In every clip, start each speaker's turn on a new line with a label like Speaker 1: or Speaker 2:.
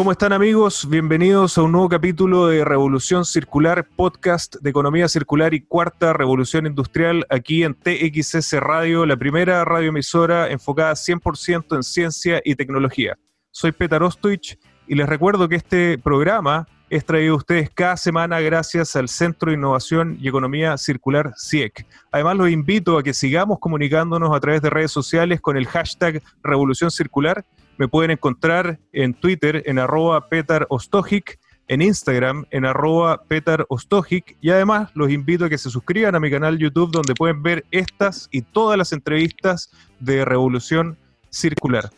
Speaker 1: ¿Cómo están amigos? Bienvenidos a un nuevo capítulo de Revolución Circular, podcast de economía circular y cuarta revolución industrial aquí en TXS Radio, la primera radioemisora enfocada 100% en ciencia y tecnología. Soy Petar Ostoich y les recuerdo que este programa es traído a ustedes cada semana gracias al Centro de Innovación y Economía Circular CIEC. Además, los invito a que sigamos comunicándonos a través de redes sociales con el hashtag Revolución Circular me pueden encontrar en Twitter en arroba en Instagram en arroba y además los invito a que se suscriban a mi canal YouTube donde pueden ver estas y todas las entrevistas de Revolución Circular.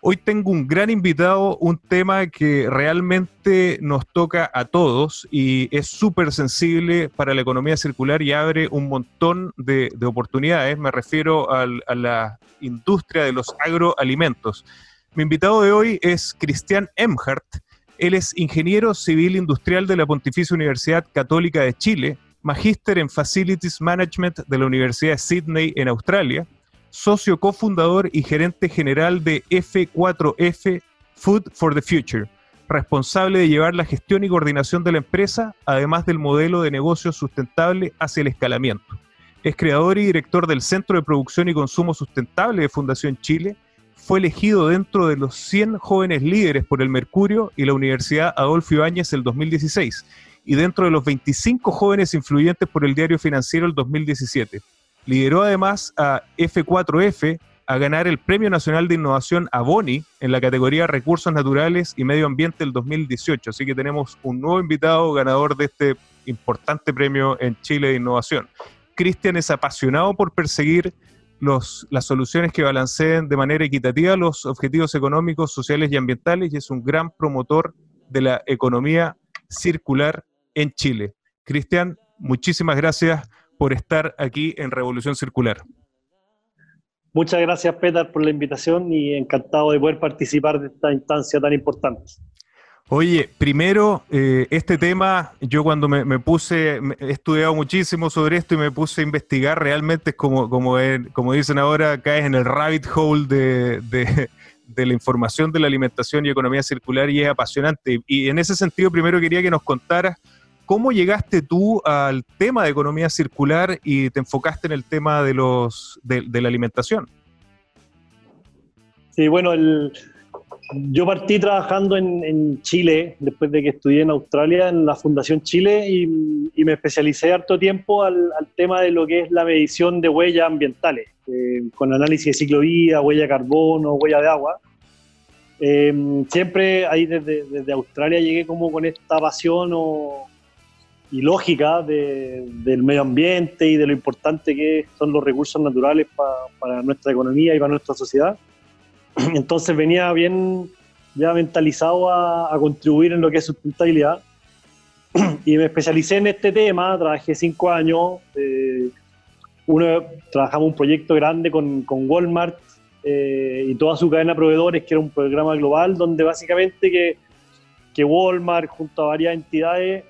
Speaker 1: Hoy tengo un gran invitado, un tema que realmente nos toca a todos y es súper sensible para la economía circular y abre un montón de, oportunidades. Me refiero a la industria de los agroalimentos. Mi invitado de hoy es Cristian Emhart. Él es ingeniero civil industrial de la Pontificia Universidad Católica de Chile, magíster en Facilities Management de la Universidad de Sydney en Australia, socio cofundador y gerente general de F4F Food for the Future, responsable de llevar la gestión y coordinación de la empresa, además del modelo de negocio sustentable hacia el escalamiento. Es creador y director del Centro de Producción y Consumo Sustentable de Fundación Chile fue elegido dentro de los 100 jóvenes líderes por el Mercurio y la Universidad Adolfo Ibáñez el 2016, y dentro de los 25 jóvenes influyentes por el Diario Financiero el 2017. Lideró además a F4F a ganar el Premio Nacional de Innovación a Boni en la categoría Recursos Naturales y Medio Ambiente el 2018. Así que tenemos un nuevo invitado ganador de este importante premio en Chile de Innovación. Cristian es apasionado por perseguir las soluciones que balanceen de manera equitativa los objetivos económicos, sociales y ambientales y es un gran promotor de la economía circular en Chile. Cristian, muchísimas gracias por estar aquí en Revolución Circular.
Speaker 2: Muchas gracias, Peter, por la invitación y encantado de poder participar de esta instancia tan importante.
Speaker 1: Oye, primero, eh, este tema, yo cuando me, puse, he estudiado muchísimo sobre esto y me puse a investigar, realmente es como, como, dicen ahora, caes en el rabbit hole de, de, la información de la alimentación y economía circular y es apasionante. Y en ese sentido, primero quería que nos contaras cómo llegaste tú al tema de economía circular y te enfocaste en el tema de, los, de la alimentación.
Speaker 2: Sí, bueno, el yo partí trabajando en, Chile, después de que estudié en Australia, en la Fundación Chile, y, me especialicé harto tiempo al, tema de lo que es la medición de huellas ambientales, eh, con análisis de ciclo vida, huella de carbono, huella de agua. Eh, siempre ahí desde, Australia llegué como con esta pasión y lógica del medio ambiente y de lo importante que son los recursos naturales para nuestra economía y para nuestra sociedad. Entonces venía bien ya mentalizado a, contribuir en lo que es sustentabilidad. Y me especialicé en este tema, trabajé cinco años. Eh, uno, trabajamos un proyecto grande con, con Walmart eh, y toda su cadena de proveedores, que era un programa global, donde básicamente que, que Walmart, junto a varias entidades,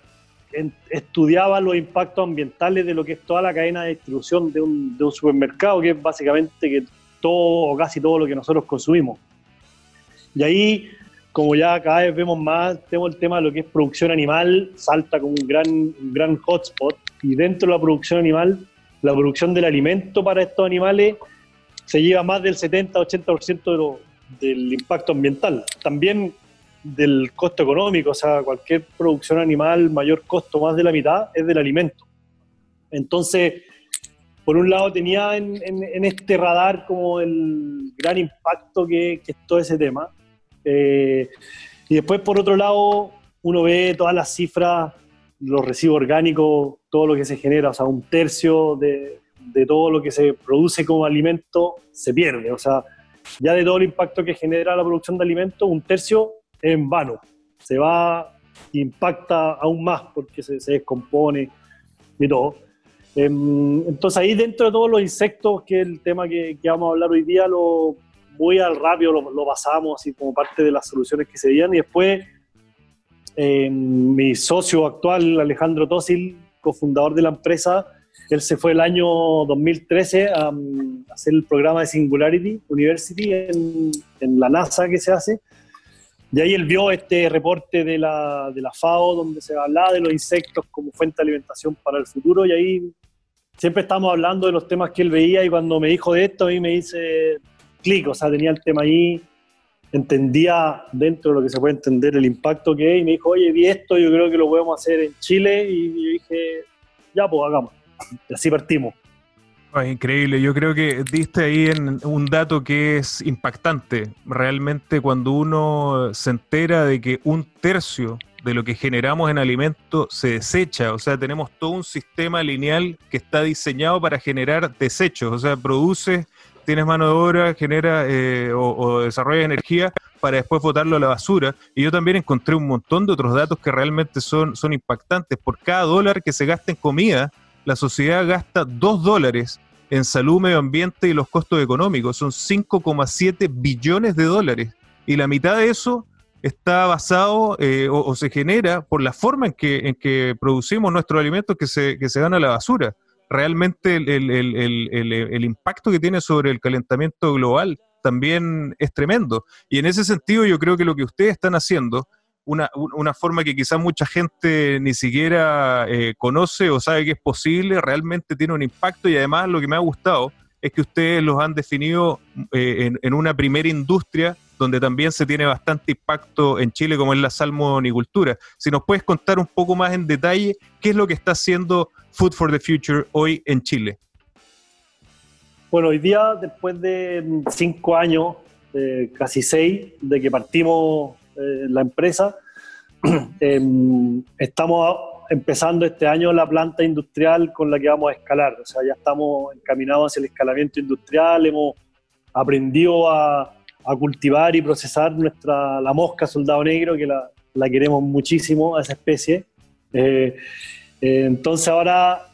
Speaker 2: estudiaba los impactos ambientales de lo que es toda la cadena de distribución de un, de un supermercado, que es básicamente que todo o casi todo lo que nosotros consumimos. Y ahí como ya cada vez vemos más, tenemos el tema de lo que es producción animal, salta como un gran, un gran hotspot. Y dentro de la producción animal, la producción del alimento para estos animales se lleva más del 70-80% de del impacto ambiental. También del costo económico, o sea, cualquier producción animal, mayor costo, más de la mitad, es del alimento. Entonces, por un lado tenía en, este radar como el gran impacto que, es todo ese tema. Eh, y después, por otro lado, uno ve todas las cifras, los residuos orgánicos, todo lo que se genera, o sea, un tercio de, todo lo que se produce como alimento se pierde. O sea, ya de todo el impacto que genera la producción de alimentos, un tercio es en vano. Se va, impacta aún más porque se descompone y todo. Em, entonces ahí dentro de todos los insectos, que es el tema que, que vamos a hablar hoy día, lo, muy al rápido lo, lo, pasamos así como parte de las soluciones que se dieron y después em, mi socio actual, Alejandro Tosil, cofundador de la empresa, él se fue el año 2013 a, hacer el programa de Singularity University en, en, la NASA que se hace. Y ahí él vio este reporte de la, de la FAO donde se hablaba de los insectos como fuente de alimentación para el futuro y ahí siempre estamos hablando de los temas que él veía y cuando me dijo de esto a mí me dice clic, o sea, tenía el tema ahí, entendía dentro de lo que se puede entender el impacto que es y me dijo, oye, vi esto, yo creo que lo podemos hacer en Chile y yo dije, ya, pues hagamos. Y así partimos.
Speaker 1: increíble, yo creo que diste ahí un dato que es impactante. Realmente cuando uno se entera de que un tercio de lo que generamos en alimentos se desecha, o sea, tenemos todo un sistema lineal que está diseñado para generar desechos, o sea, produce, tienes mano de obra, genera eh, o, o desarrolla energía para después botarlo a la basura. Y yo también encontré un montón de otros datos que realmente son, son impactantes. Por cada dólar que se gasta en comida, la sociedad gasta 2 dólares en salud, medio ambiente y los costos económicos. Son 5,7 billones de dólares. Y la mitad de eso está basado eh, o, se genera por la forma en que, en que producimos nuestros alimentos que se, que se van a la basura. Realmente el, el, el, el, impacto que tiene sobre el calentamiento global también es tremendo. Y en ese sentido yo creo que lo que ustedes están haciendo una, una forma que quizás mucha gente ni siquiera eh, conoce o sabe que es posible, realmente tiene un impacto y además lo que me ha gustado es que ustedes los han definido eh, en, en, una primera industria donde también se tiene bastante impacto en Chile, como es la salmonicultura. Si nos puedes contar un poco más en detalle qué es lo que está haciendo Food for the Future hoy en Chile.
Speaker 2: Bueno, hoy día, después de cinco años, eh, casi seis, de que partimos eh, la empresa. eh, estamos empezando este año la planta industrial con la que vamos a escalar. O sea, ya estamos encaminados hacia el escalamiento industrial, hemos aprendido a, a cultivar y procesar nuestra, la mosca soldado negro, que la, la queremos muchísimo a esa especie. Eh, eh, entonces ahora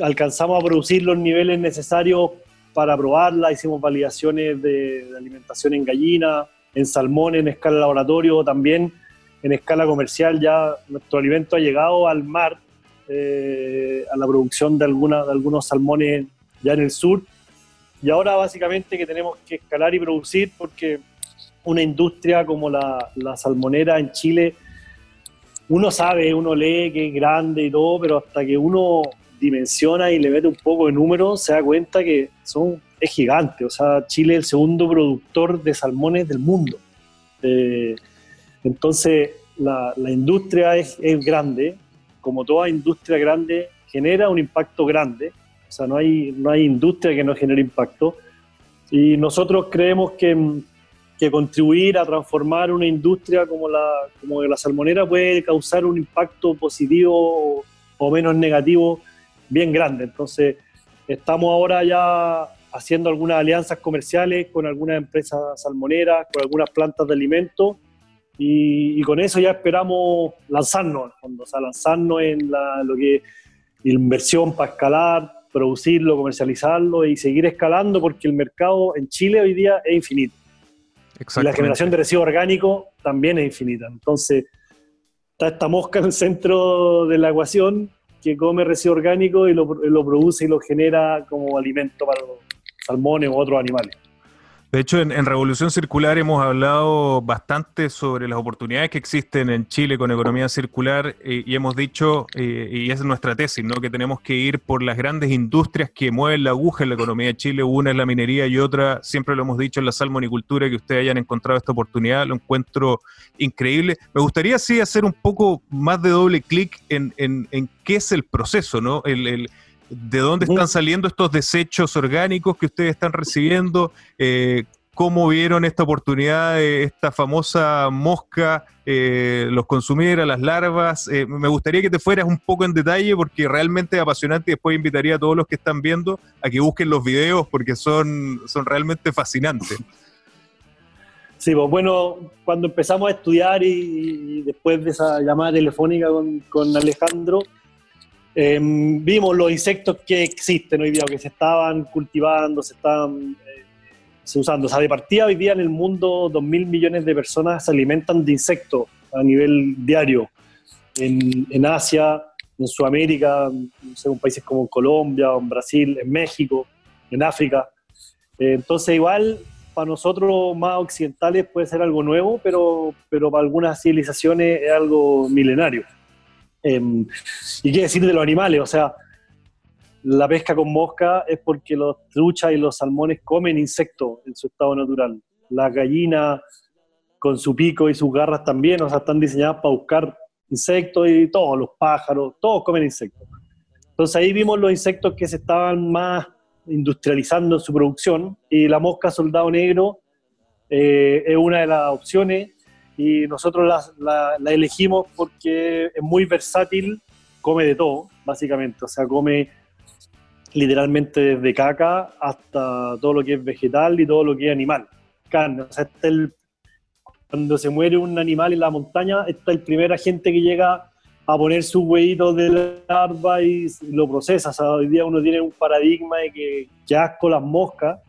Speaker 2: alcanzamos a producir los niveles necesarios para probarla, hicimos validaciones de, alimentación en gallina, en salmón en escala laboratorio, también en escala comercial ya nuestro alimento ha llegado al mar, eh, a la producción de, alguna, de algunos salmones ya en el sur. Y ahora básicamente que tenemos que escalar y producir porque una industria como la, salmonera en Chile, uno sabe, uno lee que es grande y todo, pero hasta que uno dimensiona y le mete un poco de números, se da cuenta que es gigante. O sea, Chile es el segundo productor de salmones del mundo. Eh, entonces, la, industria es, grande. Como toda industria grande, genera un impacto grande. O sea, no hay, no hay industria que no genere impacto. Y nosotros creemos que, que contribuir a transformar una industria como la, como la salmonera puede causar un impacto positivo o menos negativo bien grande. Entonces, estamos ahora ya haciendo algunas alianzas comerciales con algunas empresas salmoneras, con algunas plantas de alimentos, y, y, con eso ya esperamos lanzarnos, o sea, lanzarnos en la, lo que inversión para escalar, producirlo, comercializarlo y seguir escalando, porque el mercado en Chile hoy día es infinito. Y la generación de residuos orgánicos también es infinita. Entonces, está esta mosca en el centro de la ecuación que come residuo orgánico y lo, lo produce y lo genera como alimento para los salmones u otros animales.
Speaker 1: De hecho, en, Revolución Circular hemos hablado bastante sobre las oportunidades que existen en Chile con economía circular eh, y hemos dicho, eh, y es nuestra tesis, ¿no? que tenemos que ir por las grandes industrias que mueven la aguja en la economía de Chile. Una es la minería y otra, siempre lo hemos dicho, en la salmonicultura, que ustedes hayan encontrado esta oportunidad, lo encuentro increíble. Me gustaría sí hacer un poco más de doble clic en, qué es el proceso, ¿no? el de dónde están saliendo estos desechos orgánicos que ustedes están recibiendo, eh, cómo vieron esta oportunidad de esta famosa mosca, eh, los consumiera, las larvas. Eh, me gustaría que te fueras un poco en detalle porque realmente es apasionante y después invitaría a todos los que están viendo a que busquen los videos porque son, son realmente fascinantes.
Speaker 2: Sí, pues bueno, cuando empezamos a estudiar y, después de esa llamada telefónica con, con Alejandro, Em, vimos los insectos que existen hoy día, que se estaban cultivando, se estaban eh, usando. O sea, de partida hoy día en el mundo 2.000 millones de personas se alimentan de insectos a nivel diario. En, Asia, en Sudamérica, en países como Colombia, en Brasil, en México, en África. Eh, entonces igual para nosotros más occidentales puede ser algo nuevo, pero, pero para algunas civilizaciones es algo milenario. Em, y qué decir de los animales, o sea, la pesca con mosca es porque los truchas y los salmones comen insectos en su estado natural. Las gallinas con su pico y sus garras también, o sea, están diseñadas para buscar insectos y todos, los pájaros, todos comen insectos. Entonces ahí vimos los insectos que se estaban más industrializando en su producción y la mosca soldado negro eh, es una de las opciones y nosotros la, elegimos porque es muy versátil, come de todo, básicamente, o sea, come literalmente desde caca hasta todo lo que es vegetal y todo lo que es animal, carne, o sea, este el, cuando se muere un animal en la montaña, está el primer agente que llega a poner sus huevitos de larva y lo procesa. O sea, hoy día uno tiene un paradigma de que, que asco las moscas,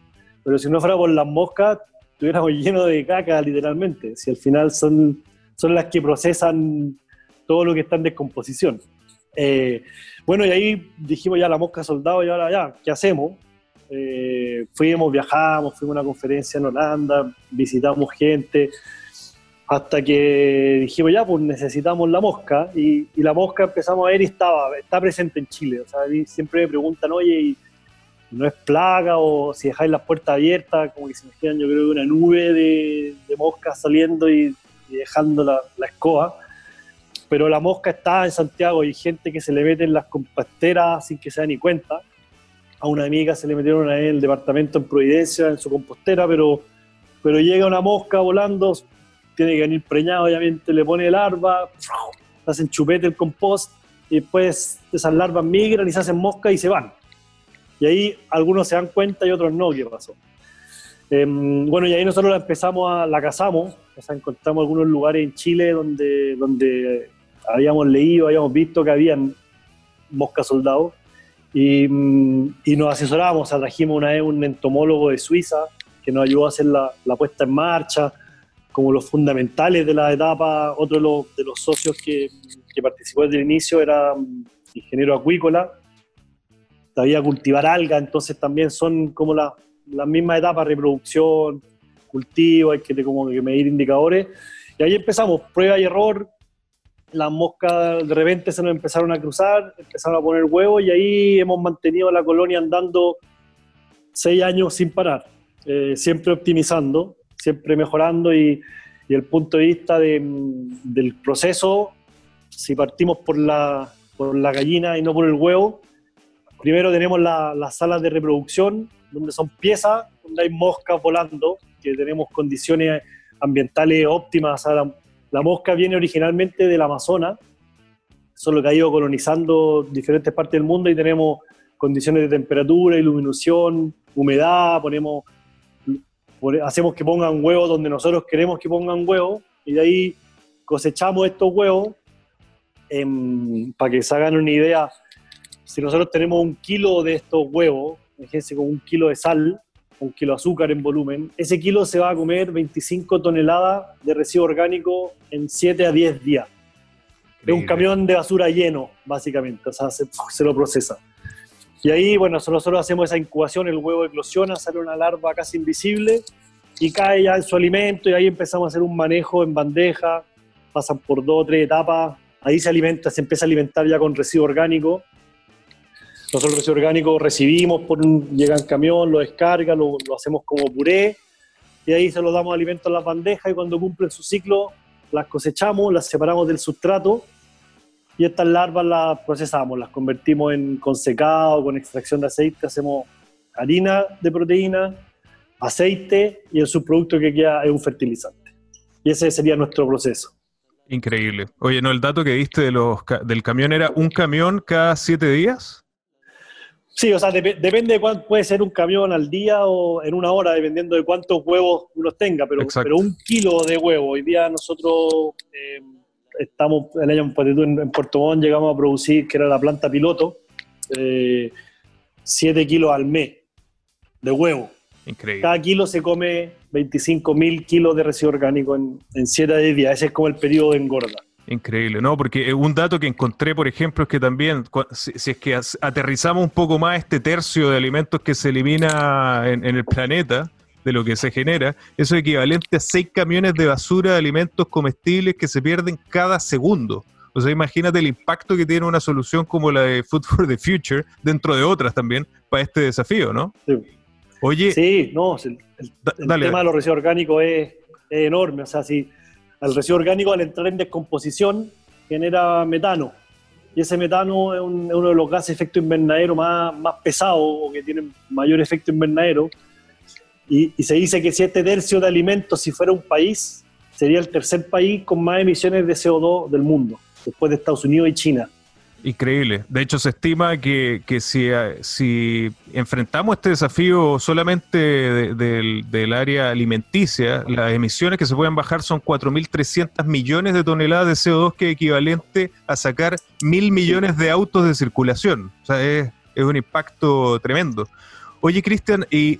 Speaker 2: pero si no fuera por las moscas, estuviéramos lleno de caca, literalmente, si al final son, son las que procesan todo lo que está en descomposición. Eh, bueno, y ahí dijimos ya la mosca soldado y ahora ya, ¿qué hacemos? Eh, fuimos, viajamos, fuimos a una conferencia en Holanda, visitamos gente, hasta que dijimos ya, pues necesitamos la mosca, y, la mosca empezamos a ver y estaba, está presente en Chile. O sea, siempre me preguntan, oye, ¿y no es plaga o si dejáis las puertas abiertas, como que se imaginan yo creo que una nube de, moscas saliendo y, dejando la, escoba. Pero la mosca está en Santiago y hay gente que se le mete en las composteras sin que se da ni cuenta. A una amiga se le metieron en el departamento en Providencia, en su compostera, pero, pero llega una mosca volando, tiene que venir preñado, obviamente le pone larva, hacen chupete el compost y después esas larvas migran y se hacen mosca y se van y ahí algunos se dan cuenta y otros no qué pasó. Em, bueno, y ahí nosotros la empezamos a, la cazamos, o sea, encontramos algunos lugares en Chile donde, donde habíamos leído, habíamos visto que habían moscas soldados y, y nos asesoramos, o sea, trajimos una vez un entomólogo de Suiza que nos ayudó a hacer la, la puesta en marcha, como los fundamentales de la etapa, otro de los, de los socios que, que participó desde el inicio era ingeniero acuícola, todavía cultivar algas, entonces también son como las la mismas etapas, reproducción, cultivo, hay que como que medir indicadores. Y ahí empezamos, prueba y error, las moscas de repente se nos empezaron a cruzar, empezaron a poner huevos y ahí hemos mantenido la colonia andando seis años sin parar, eh, siempre optimizando, siempre mejorando y, y el punto de vista de, del proceso, si partimos por la, por la gallina y no por el huevo, Primero tenemos las salas de reproducción, donde son piezas, donde hay moscas volando, que tenemos condiciones ambientales óptimas. la, mosca viene originalmente del Amazonas, solo que ha ido colonizando diferentes partes del mundo y tenemos condiciones de temperatura, iluminación, humedad, ponemos, hacemos que pongan huevos donde nosotros queremos que pongan huevos y de ahí cosechamos estos huevos para que se hagan una idea si nosotros tenemos un kilo de estos huevos, fíjense con un kilo de sal, un kilo de azúcar en volumen, ese kilo se va a comer 25 toneladas de residuo orgánico en 7 a 10 días. Es un camión de basura lleno, básicamente, o sea, se, lo procesa. Y ahí, bueno, nosotros hacemos esa incubación, el huevo eclosiona, sale una larva casi invisible, y cae ya en su alimento y ahí empezamos a hacer un manejo en bandeja, pasan por dos o tres etapas, ahí se alimenta, se empieza a alimentar ya con residuo orgánico. Nosotros el residuo orgánico recibimos, por un, llega en camión, lo descarga, lo, lo hacemos como puré y ahí se lo damos alimento a las bandejas y cuando cumplen su ciclo las cosechamos, las separamos del sustrato y estas larvas las procesamos, las convertimos en con secado, con extracción de aceite, hacemos harina de proteína, aceite y el subproducto que queda es un fertilizante. Y ese sería nuestro proceso.
Speaker 1: Increíble. Oye, ¿no el dato que diste de los, del camión era un camión cada siete días?
Speaker 2: Sí, o sea, depende de cuánto puede ser un camión al día o en una hora, dependiendo de cuántos huevos uno tenga, pero, pero un kilo de huevo. Hoy día nosotros eh, estamos, el año en, en Puerto Montt llegamos a producir, que era la planta piloto, eh, 7 kilos al mes de huevo.
Speaker 1: Increíble.
Speaker 2: Cada kilo se come 25 mil kilos de residuo orgánico en, en 7 días. Ese es como el periodo de engorda.
Speaker 1: Increíble, ¿no? Porque un dato que encontré, por ejemplo, es que también, si, es que aterrizamos un poco más este tercio de alimentos que se elimina en, el planeta, de lo que se genera, eso es equivalente a seis camiones de basura de alimentos comestibles que se pierden cada segundo. O sea, imagínate el impacto que tiene una solución como la de Food for the Future, dentro de otras también, para este desafío, ¿no?
Speaker 2: Sí. Oye. Sí, no, el, tema de los residuos orgánicos es, es enorme. O sea, si al residuo orgánico al entrar en descomposición genera metano. Y ese metano es, uno de los gases de efecto invernadero más, más pesados o que tienen mayor efecto invernadero. Y, y, se dice que si este tercio de alimentos, si fuera un país, sería el tercer país con más emisiones de CO2 del mundo, después de Estados Unidos y China.
Speaker 1: Increíble. De hecho, se estima que, si, eh, si, enfrentamos este desafío solamente del, área alimenticia, las emisiones que se pueden bajar son 4.300 millones de toneladas de CO2, que es equivalente a sacar mil millones de autos de circulación. O sea, es, es un impacto tremendo. Oye, Cristian, y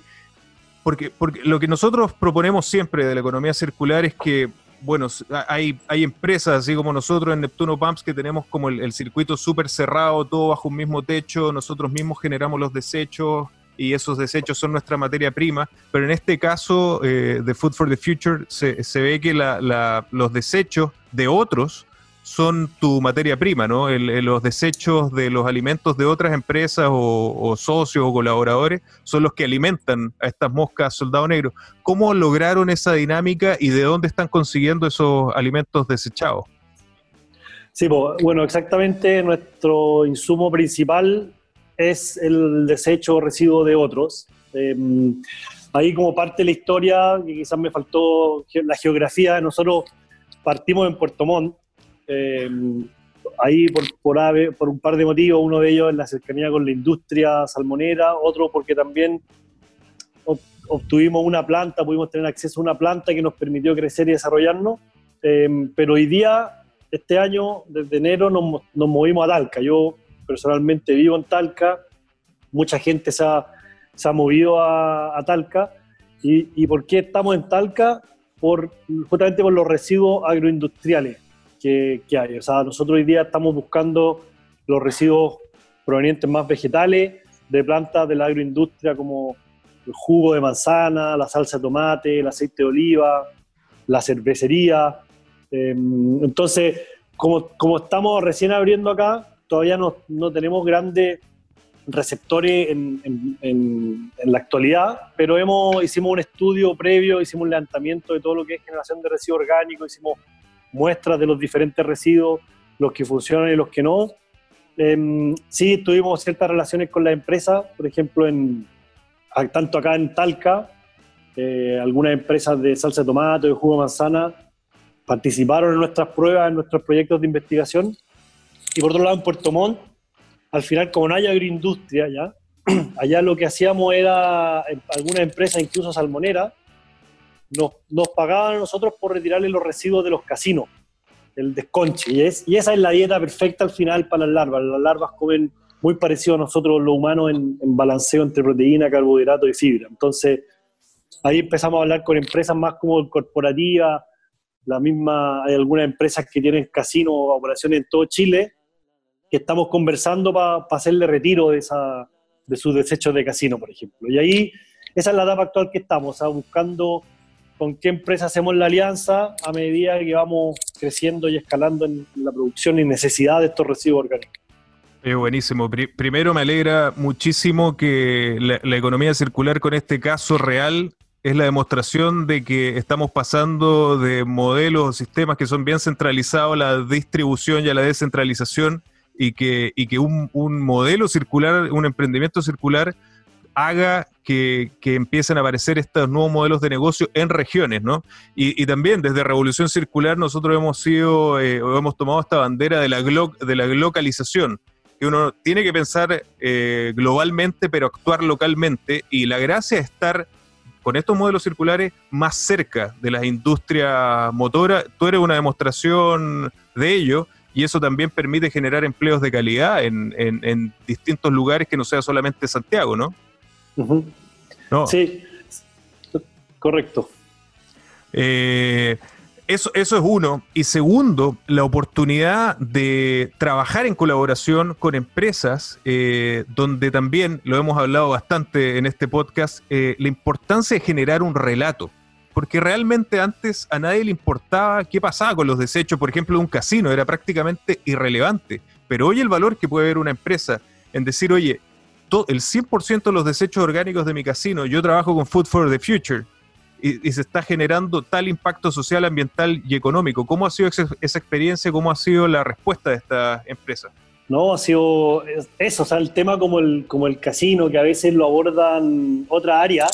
Speaker 1: porque, porque lo que nosotros proponemos siempre de la economía circular es que bueno, hay, hay empresas así como nosotros en Neptuno Pumps que tenemos como el, circuito súper cerrado, todo bajo un mismo techo, nosotros mismos generamos los desechos y esos desechos son nuestra materia prima, pero en este caso eh, de Food for the Future se, se ve que la, los desechos de otros son tu materia prima, ¿no? los desechos de los alimentos de otras empresas o, socios o colaboradores son los que alimentan a estas moscas soldado negro. ¿Cómo lograron esa dinámica y de dónde están consiguiendo esos alimentos desechados?
Speaker 2: Sí, bueno, exactamente nuestro insumo principal es el desecho o residuo de otros. Em, ahí como parte de la historia, que quizás me faltó la geografía, nosotros partimos en Puerto Montt, eh, ahí por, por, por, un par de motivos, uno de ellos es la cercanía con la industria salmonera, otro porque también obtuvimos una planta, pudimos tener acceso a una planta que nos permitió crecer y desarrollarnos, eh, pero hoy día, este año, desde enero, nos, nos, movimos a Talca. Yo personalmente vivo en Talca, mucha gente se ha, se ha movido a, a Talca. ¿Y, ¿Y por qué estamos en Talca? Por, justamente por los residuos agroindustriales que, hay. O sea, nosotros hoy día estamos buscando los residuos provenientes más vegetales de plantas de la agroindustria como el jugo de manzana, la salsa de tomate, el aceite de oliva, la cervecería. Em, entonces, como, como, estamos recién abriendo acá, todavía no, no tenemos grandes receptores en, en, en, en, la actualidad, pero hemos, hicimos un estudio previo, hicimos un levantamiento de todo lo que es generación de residuos orgánicos, hicimos muestras de los diferentes residuos, los que funcionan y los que no. Eh, sí, tuvimos ciertas relaciones con la empresa, por ejemplo, en, tanto acá en Talca, eh, algunas empresas de salsa de tomate, de jugo de manzana, participaron en nuestras pruebas, en nuestros proyectos de investigación. Y por otro lado, en Puerto Montt, al final, como no hay agroindustria ya, allá lo que hacíamos era, algunas empresas, incluso salmonera, nos, pagaban a nosotros por retirarle los residuos de los casinos, el desconche. Y, es, y esa es la dieta perfecta al final para las larvas. Las larvas comen muy parecido a nosotros los humanos en, balanceo entre proteína, carbohidrato y fibra. Entonces, ahí empezamos a hablar con empresas más como corporativas, la misma, hay algunas empresas que tienen casinos o operaciones en todo Chile, que estamos conversando para hacerle retiro de, sus desechos de casino, por ejemplo. Y ahí, esa es la etapa actual que estamos, buscando con qué empresa hacemos la alianza a medida que vamos creciendo y escalando en la producción y necesidad de estos residuos orgánicos.
Speaker 1: Es buenísimo. primero me alegra muchísimo que la, economía circular con este caso real es la demostración de que estamos pasando de modelos o sistemas que son bien centralizados a la distribución y a la descentralización y que, un modelo circular, un emprendimiento circular haga que, empiecen a aparecer estos nuevos modelos de negocio en regiones, ¿no? Y, también desde Revolución Circular nosotros hemos sido, eh, hemos tomado esta bandera de la, de la localización, que uno tiene que pensar eh, globalmente, pero actuar localmente, y la gracia es estar con estos modelos circulares más cerca de las industrias motoras. Tú eres una demostración de ello, y eso también permite generar empleos de calidad en, en distintos lugares que no sea solamente Santiago, ¿no?
Speaker 2: Sí, correcto.
Speaker 1: Eh, eso, eso es uno. Y segundo, la oportunidad de trabajar en colaboración con empresas, eh, donde también lo hemos hablado bastante en este podcast, eh, la importancia de generar un relato. Porque realmente antes a nadie le importaba qué pasaba con los desechos, por ejemplo, de un casino, era prácticamente irrelevante. Pero hoy el valor que puede ver una empresa en decir, oye, el 100% de los desechos orgánicos de mi casino, yo trabajo con Food for the Future y, se está generando tal impacto social, ambiental y económico. ¿Cómo ha sido esa, experiencia? ¿Cómo ha sido la respuesta de esta empresa?
Speaker 2: No, ha sido eso, o sea, el tema como el, como el casino, que a veces lo abordan otra área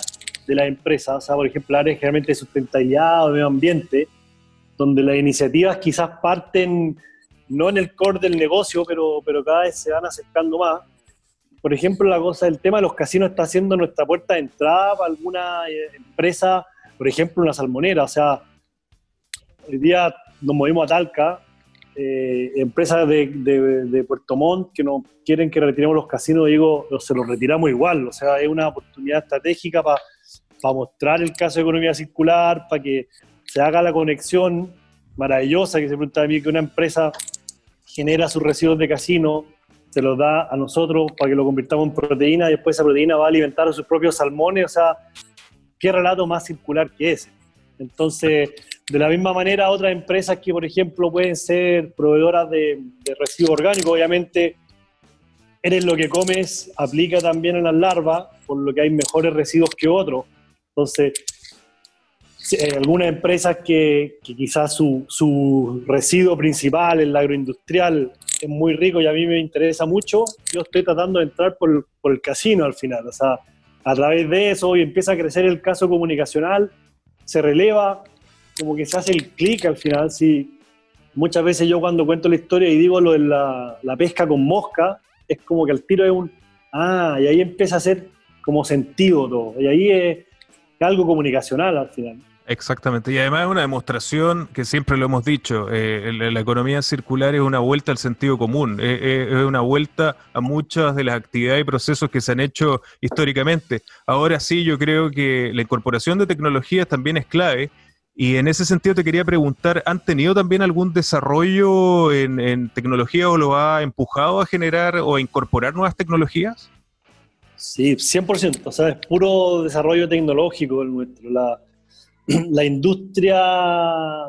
Speaker 2: de la empresa, o sea, por ejemplo, áreas generalmente de sustentabilidad o medio ambiente, donde las iniciativas quizás parten no en el core del negocio, pero, pero cada vez se van acercando más por ejemplo, la cosa del tema de los casinos está haciendo nuestra puerta de entrada para alguna eh, empresa, por ejemplo, una salmonera. O sea, hoy día nos movimos a Talca, eh, empresas de, Puerto Montt que no quieren que retiremos los casinos, digo, se los retiramos igual. O sea, es una oportunidad estratégica para mostrar el caso de economía circular, para que se haga la conexión maravillosa que se pregunta a mí que una empresa genera sus residuos de casino se lo da a nosotros para que lo convirtamos en proteína y después esa proteína va a alimentar a sus propios salmones. O sea, qué relato más circular que ese. Entonces, de la misma manera, otras empresas que, por ejemplo, pueden ser proveedoras de, residuos orgánicos, obviamente, eres lo que comes, aplica también en las larvas, por lo que hay mejores residuos que otros. Entonces, algunas empresas que, quizás su, su, residuo principal, el agroindustrial, es muy rico y a mí me interesa mucho, yo estoy tratando de entrar por, por el casino al final. O sea, a través de eso hoy empieza a crecer el caso comunicacional, se releva, como que se hace el clic al final. Sí. Muchas veces yo cuando cuento la historia y digo lo de la, la pesca con mosca, es como que el tiro es un... Ah, y ahí empieza a ser como sentido todo. Y ahí es algo comunicacional al final.
Speaker 1: Exactamente, y además es una demostración que siempre lo hemos dicho, eh, la, economía circular es una vuelta al sentido común, eh, eh, es una vuelta a muchas de las actividades y procesos que se han hecho históricamente. Ahora sí, yo creo que la incorporación de tecnologías también es clave, y en ese sentido te quería preguntar, ¿han tenido también algún desarrollo en, tecnología o lo ha empujado a generar o a incorporar nuevas tecnologías?
Speaker 2: Sí, 100%, o sea, es puro desarrollo tecnológico el nuestro. La, la industria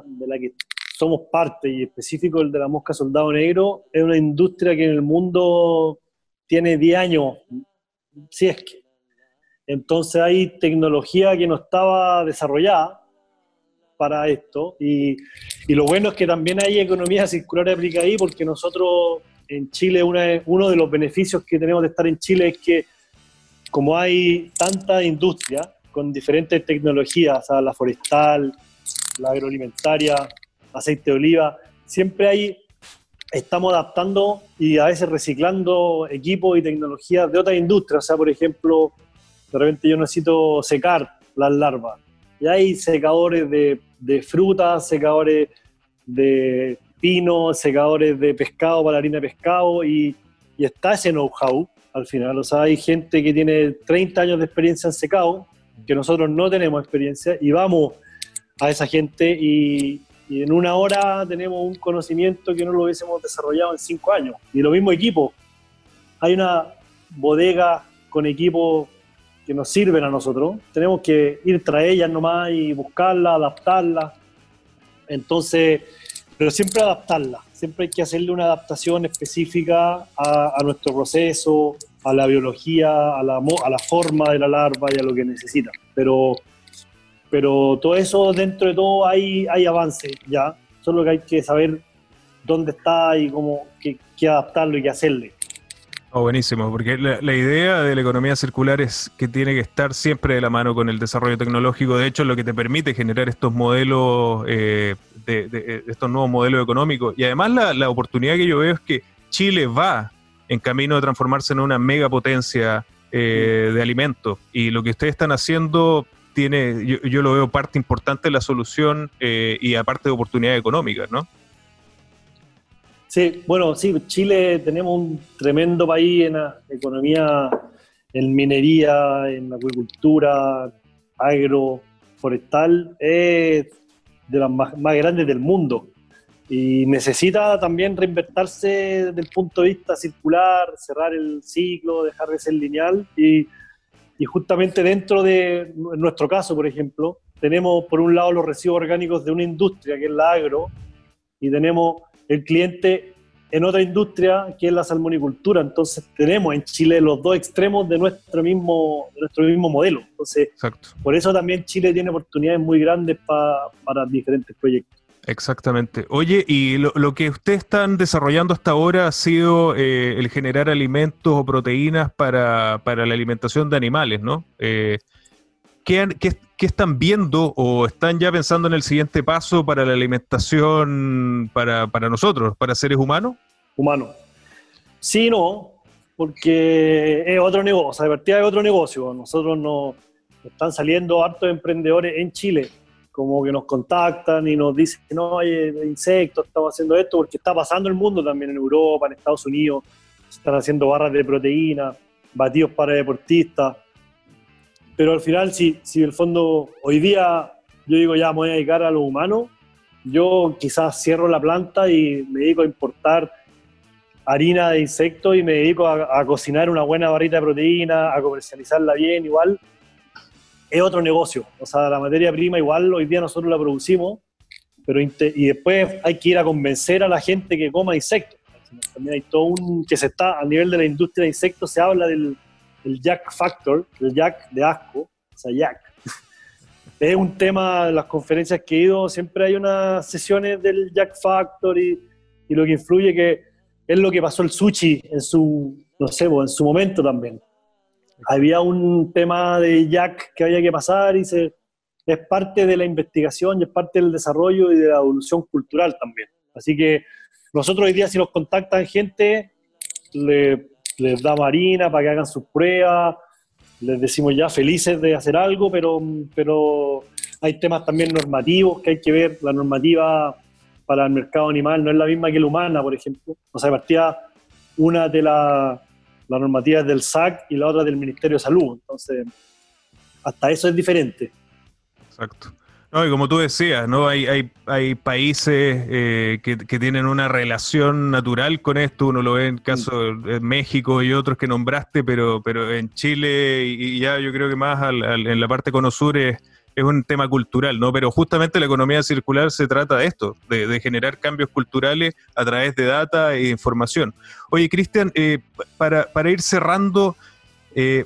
Speaker 2: de la que somos parte, y específico el de la mosca soldado negro, es una industria que en el mundo tiene 10 años, si es que. Entonces hay tecnología que no estaba desarrollada para esto, y, y lo bueno es que también hay economía circular aplicada ahí, porque nosotros en Chile, uno de los beneficios que tenemos de estar en Chile es que como hay tanta industria, con diferentes tecnologías, la forestal, la agroalimentaria, aceite de oliva, siempre hay, estamos adaptando y a veces reciclando equipos y tecnologías de otras industrias, o sea, por ejemplo, de repente yo necesito secar las larvas, y hay secadores de, de frutas, secadores de pino, secadores de pescado para la harina de pescado, y, y está ese know-how al final, o sea, hay gente que tiene 30 años de experiencia en secado, que nosotros no tenemos experiencia y vamos a esa gente y, en una hora tenemos un conocimiento que no lo hubiésemos desarrollado en cinco años. Y lo mismo equipo. Hay una bodega con equipo que nos sirven a nosotros, tenemos que ir tras ellas nomás y buscarlas, adaptarlas. Entonces, pero siempre adaptarlas, siempre hay que hacerle una adaptación específica a, nuestro proceso, a la biología, a la, a la forma de la larva y a lo que necesita. Pero, pero todo eso, dentro de todo, hay, hay avance ya, solo que hay que saber dónde está y cómo qué, adaptarlo y qué hacerle.
Speaker 1: Oh, buenísimo, porque la, idea de la economía circular es que tiene que estar siempre de la mano con el desarrollo tecnológico. De hecho, lo que te permite generar estos modelos, eh, de, estos nuevos modelos económicos. Y además la, oportunidad que yo veo es que Chile va en camino de transformarse en una megapotencia eh, de alimentos. Y lo que ustedes están haciendo tiene, yo, lo veo parte importante de la solución eh, y aparte de oportunidades económicas, ¿no?
Speaker 2: Sí, bueno, sí, Chile tenemos un tremendo país en la economía, en minería, en acuicultura, agro, forestal, es de las más, grandes del mundo y necesita también reinvertirse desde el punto de vista circular, cerrar el ciclo, dejar de ser lineal y, y justamente dentro de nuestro caso, por ejemplo, tenemos por un lado los residuos orgánicos de una industria que es la agro y tenemos el cliente en otra industria que es la salmonicultura. Entonces tenemos en Chile los dos extremos de nuestro mismo, nuestro mismo modelo. Entonces, por eso también Chile tiene oportunidades muy grandes para diferentes proyectos.
Speaker 1: Exactamente. Oye, y lo, que ustedes están desarrollando hasta ahora ha sido eh, el generar alimentos o proteínas para, la alimentación de animales, ¿no? Eh, ¿qué, ¿qué están viendo o están ya pensando en el siguiente paso para la alimentación para, nosotros, para seres humanos?
Speaker 2: Humanos. Sí, no, porque es otro negocio, de partida es otro negocio. Nosotros nos están saliendo hartos emprendedores en Chile, como que nos contactan y nos dicen, no, hay insectos, estamos haciendo esto, porque está pasando en el mundo también, en Europa, en Estados Unidos, están haciendo barras de proteína, batidos para deportistas pero al final, si, si el fondo hoy día yo digo ya me voy a dedicar a lo humano, yo quizás cierro la planta y me dedico a importar harina de insectos y me dedico a, cocinar una buena barrita de proteína, a comercializarla bien, igual. Es otro negocio. O sea, la materia prima igual hoy día nosotros la producimos, pero y después hay que ir a convencer a la gente que coma insectos. También hay todo un que se está a nivel de la industria de insectos se habla del el Jack Factor, el Jack de asco, o sea, Jack. Es un tema las conferencias que he ido, siempre hay unas sesiones del Jack Factor y, y lo que influye que es lo que pasó el sushi en su, no sé, en su momento también. Había un tema de Jack que había que pasar y se, es parte de la investigación y es parte del desarrollo y de la evolución cultural también. Así que nosotros hoy día si nos contactan gente, le les da marina para que hagan sus pruebas, les decimos ya felices de hacer algo, pero, pero hay temas también normativos que hay que ver. La normativa para el mercado animal no es la misma que la humana, por ejemplo. O sea, partía una de las la normativa del SAC y la otra del Ministerio de Salud. Entonces, hasta eso es diferente.
Speaker 1: Exacto. No, y como tú decías, ¿no? Hay, hay, hay países eh, que, tienen una relación natural con esto. Uno lo ve en caso de México y otros que nombraste, pero, pero en Chile y, ya yo creo que más en la parte cono sur es, un tema cultural, ¿no? Pero justamente la economía circular se trata de esto, de, generar cambios culturales a través de data e información. Oye, Cristian, eh, para, para ir cerrando, eh,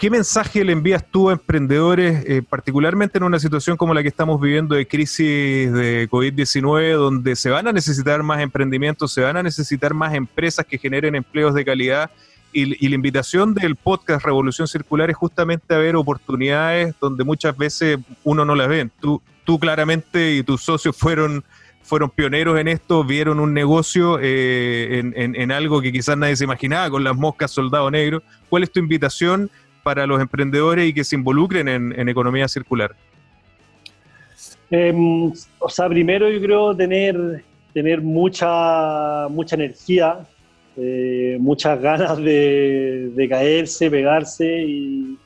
Speaker 1: ¿Qué mensaje le envías tú a emprendedores, eh, particularmente en una situación como la que estamos viviendo de crisis de COVID-19, donde se van a necesitar más emprendimientos, se van a necesitar más empresas que generen empleos de calidad? Y, la invitación del podcast Revolución Circular es justamente a ver oportunidades donde muchas veces uno no las ve. Tú, tú claramente y tus socios fueron fueron pioneros en esto, vieron un negocio eh, en, en, algo que quizás nadie se imaginaba, con las moscas soldado negro. ¿Cuál es tu invitación para los emprendedores y que se involucren en, economía circular?
Speaker 2: Em, o sea, primero yo creo tener, tener mucha, mucha energía, eh, muchas ganas de, caerse, pegarse y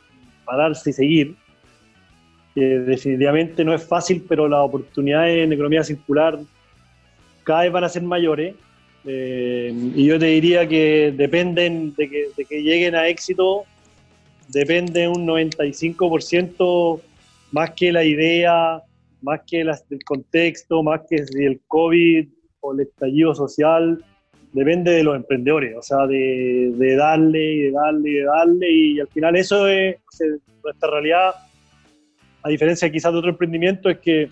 Speaker 2: pararse y seguir. definitivamente no es fácil, pero las oportunidades en economía circular cada vez van a ser mayores. Eh, y yo te diría que dependen de que, lleguen a éxito depende un 95% más que la idea, más que el contexto, más que el COVID o el estallido social, depende de los emprendedores, o sea, de, darle y de darle y de darle, y al final eso es nuestra realidad, a diferencia quizás de otro emprendimiento, es que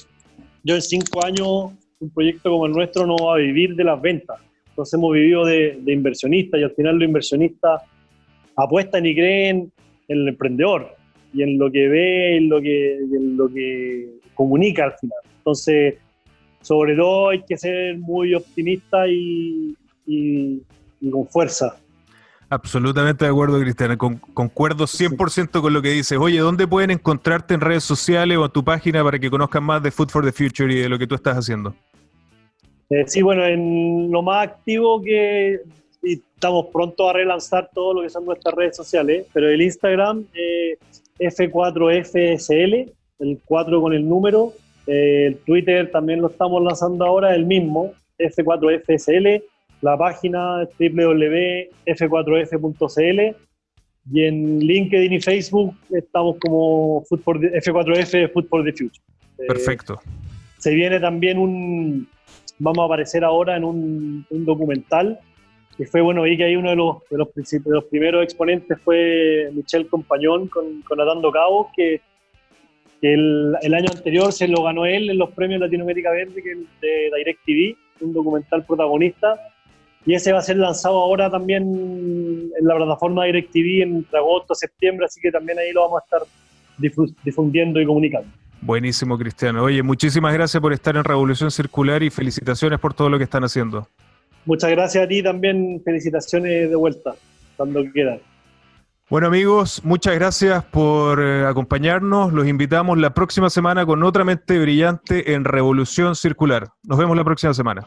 Speaker 2: yo en cinco años, un proyecto como el nuestro no va a vivir de las ventas, entonces hemos vivido de, inversionistas y al final los inversionistas apuestan y creen en el emprendedor y en lo que ve, en lo que, en lo que comunica al final. Entonces, sobre todo hay que ser muy optimista y, y, con fuerza.
Speaker 1: Absolutamente de acuerdo, Cristiana. concuerdo 100% con lo que dices. Oye, ¿dónde pueden encontrarte en redes sociales o en tu página para que conozcan más de Food for the Future y de lo que tú estás haciendo?
Speaker 2: Eh, sí, bueno, en lo más activo que estamos pronto a relanzar todo lo que son nuestras redes sociales, pero el Instagram eh, F4FSL, el 4 con el número, eh, el Twitter también lo estamos lanzando ahora, el mismo, F4FSL, la página www.f4f.cl y en LinkedIn y Facebook estamos como F4F Food for the Future.
Speaker 1: Eh, Perfecto.
Speaker 2: se viene también un, vamos a aparecer ahora en un, documental que fue, bueno, vi que ahí uno de los, de los, los primeros exponentes fue Michelle Compañón con, con Atando Cabos, que, el, el, año anterior se lo ganó él en los premios Latinoamérica Verde que de DirecTV, un documental protagonista, y ese va a ser lanzado ahora también en la plataforma DirecTV entre agosto, septiembre, así que también ahí lo vamos a estar difundiendo y comunicando.
Speaker 1: Buenísimo, Cristiano. Oye, muchísimas gracias por estar en Revolución Circular y felicitaciones por todo lo que están haciendo.
Speaker 2: Muchas gracias a ti también, felicitaciones de vuelta, cuando quieras.
Speaker 1: Bueno amigos, muchas gracias por eh, acompañarnos. Los invitamos la próxima semana con otra mente brillante en Revolución Circular. Nos vemos la próxima semana.